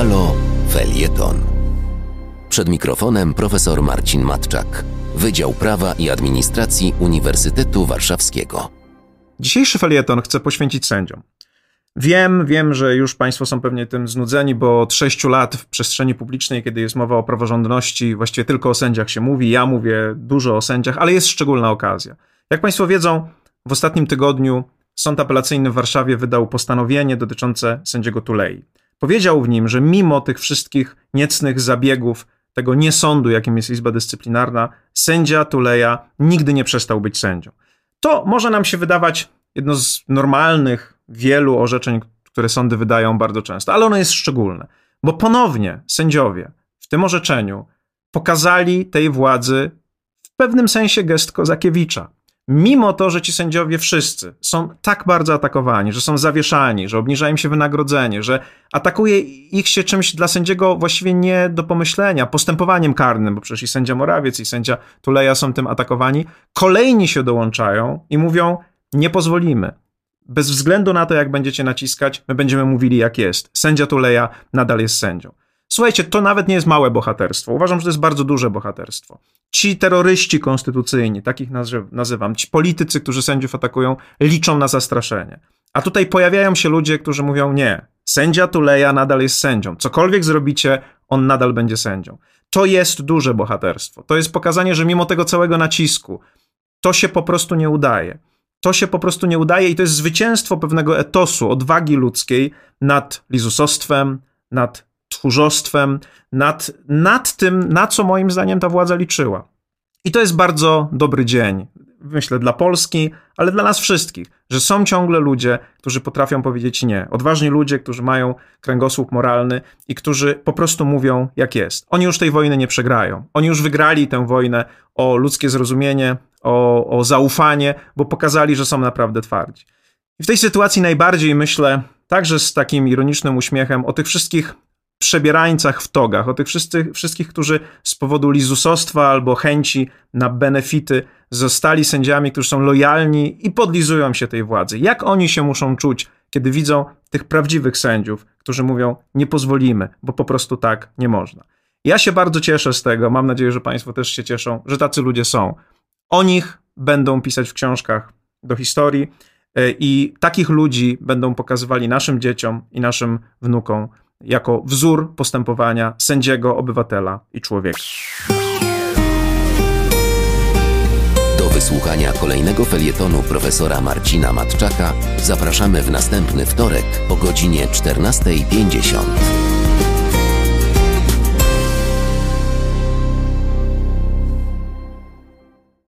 Halo Felieton. Przed mikrofonem profesor Marcin Matczak, Wydział Prawa i Administracji Uniwersytetu Warszawskiego. Dzisiejszy felieton chcę poświęcić sędziom. Wiem, wiem, że już Państwo są pewnie tym znudzeni, bo od sześciu lat w przestrzeni publicznej, kiedy jest mowa o praworządności, właściwie tylko o sędziach się mówi. Ja mówię dużo o sędziach, ale jest szczególna okazja. Jak Państwo wiedzą, w ostatnim tygodniu Sąd Apelacyjny w Warszawie wydał postanowienie dotyczące sędziego Tulei. Powiedział w nim, że mimo tych wszystkich niecnych zabiegów tego niesądu, jakim jest Izba Dyscyplinarna, sędzia Tuleja nigdy nie przestał być sędzią. To może nam się wydawać jedno z normalnych, wielu orzeczeń, które sądy wydają bardzo często, ale ono jest szczególne, bo ponownie sędziowie w tym orzeczeniu pokazali tej władzy w pewnym sensie gest Kozakiewicza mimo to, że ci sędziowie wszyscy są tak bardzo atakowani, że są zawieszani, że obniża im się wynagrodzenie, że atakuje ich się czymś dla sędziego właściwie nie do pomyślenia, postępowaniem karnym, bo przecież i sędzia Morawiec, i sędzia Tuleja są tym atakowani, kolejni się dołączają i mówią, nie pozwolimy. Bez względu na to, jak będziecie naciskać, my będziemy mówili, jak jest. Sędzia Tuleja nadal jest sędzią. Słuchajcie, to nawet nie jest małe bohaterstwo. Uważam, że to jest bardzo duże bohaterstwo. Ci terroryści konstytucyjni, takich nazywam, ci politycy, którzy sędziów atakują, liczą na zastraszenie. A tutaj pojawiają się ludzie, którzy mówią: Nie, sędzia Tuleja nadal jest sędzią. Cokolwiek zrobicie, on nadal będzie sędzią. To jest duże bohaterstwo. To jest pokazanie, że mimo tego całego nacisku, to się po prostu nie udaje. To się po prostu nie udaje i to jest zwycięstwo pewnego etosu, odwagi ludzkiej nad lizusostwem, nad tchórzostwem, nad, nad tym, na co moim zdaniem ta władza liczyła. I to jest bardzo dobry dzień, myślę, dla Polski, ale dla nas wszystkich, że są ciągle ludzie, którzy potrafią powiedzieć nie. Odważni ludzie, którzy mają kręgosłup moralny i którzy po prostu mówią, jak jest. Oni już tej wojny nie przegrają. Oni już wygrali tę wojnę o ludzkie zrozumienie, o, o zaufanie, bo pokazali, że są naprawdę twardzi. I w tej sytuacji najbardziej myślę, także z takim ironicznym uśmiechem, o tych wszystkich przebierańcach w togach, o tych wszystkich, wszystkich, którzy z powodu lizusostwa albo chęci na benefity zostali sędziami, którzy są lojalni i podlizują się tej władzy. Jak oni się muszą czuć, kiedy widzą tych prawdziwych sędziów, którzy mówią: Nie pozwolimy, bo po prostu tak nie można. Ja się bardzo cieszę z tego, mam nadzieję, że Państwo też się cieszą, że tacy ludzie są. O nich będą pisać w książkach do historii e, i takich ludzi będą pokazywali naszym dzieciom i naszym wnukom jako wzór postępowania sędziego, obywatela i człowieka. Do wysłuchania kolejnego felietonu profesora Marcina Matczaka zapraszamy w następny wtorek o godzinie 14.50.